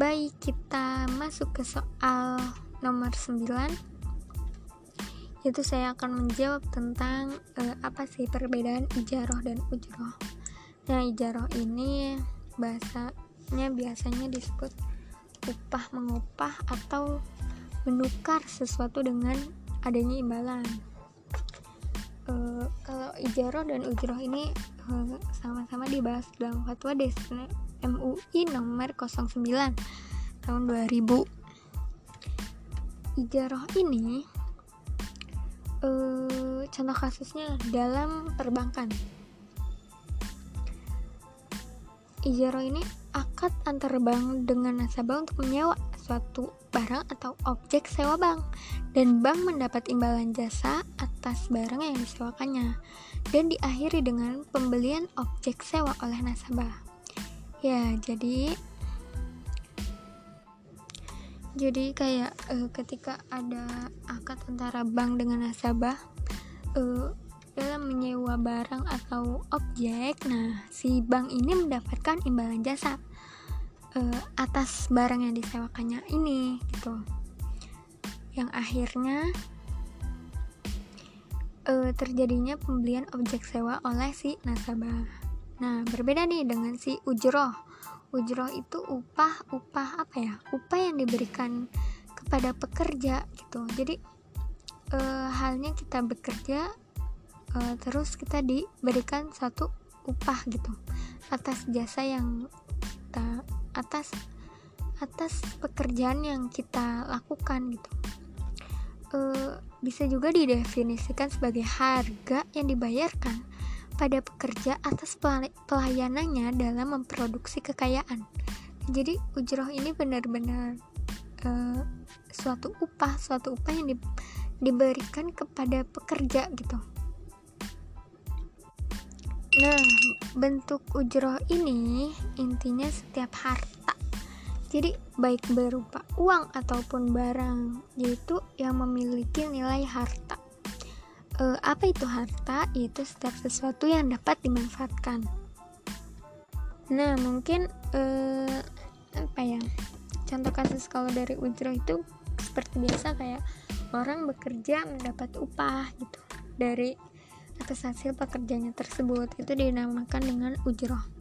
baik kita masuk ke soal nomor 9 itu saya akan menjawab tentang uh, apa sih perbedaan ijaroh dan ujroh. Nah ijaroh ini bahasanya biasanya disebut upah mengupah atau menukar sesuatu dengan adanya imbalan uh, kalau ijaroh dan ujroh ini eh, sama-sama dibahas dalam fatwa Desne MUI nomor 09 tahun 2000 ijaroh ini uh, contoh kasusnya dalam perbankan. Ijaroh ini akad antar bank dengan nasabah untuk menyewa suatu barang atau objek sewa bank. Dan bank mendapat imbalan jasa atas barang yang disewakannya dan diakhiri dengan pembelian objek sewa oleh nasabah. Ya jadi jadi kayak uh, ketika ada akad antara bank dengan nasabah uh, dalam menyewa barang atau objek nah si bank ini mendapatkan imbalan jasa uh, atas barang yang disewakannya ini gitu. Yang akhirnya uh, terjadinya pembelian objek sewa oleh si nasabah. Nah berbeda nih dengan si ujroh. Ujroh itu upah upah apa ya? Upah yang diberikan kepada pekerja gitu. Jadi e, halnya kita bekerja e, terus kita diberikan satu upah gitu. Atas jasa yang kita atas atas pekerjaan yang kita lakukan gitu. E, bisa juga didefinisikan sebagai harga yang dibayarkan pada pekerja atas pelayanannya dalam memproduksi kekayaan. Jadi ujroh ini benar-benar uh, suatu upah, suatu upah yang di, diberikan kepada pekerja gitu. Nah, bentuk ujroh ini intinya setiap harta. Jadi baik berupa uang ataupun barang, yaitu yang memiliki nilai harta uh, apa itu harta? Itu setiap sesuatu yang dapat dimanfaatkan. Nah, mungkin uh, apa ya? Contoh kasus kalau dari ujroh itu seperti biasa kayak orang bekerja mendapat upah gitu dari atas hasil pekerjaannya tersebut itu dinamakan dengan ujroh.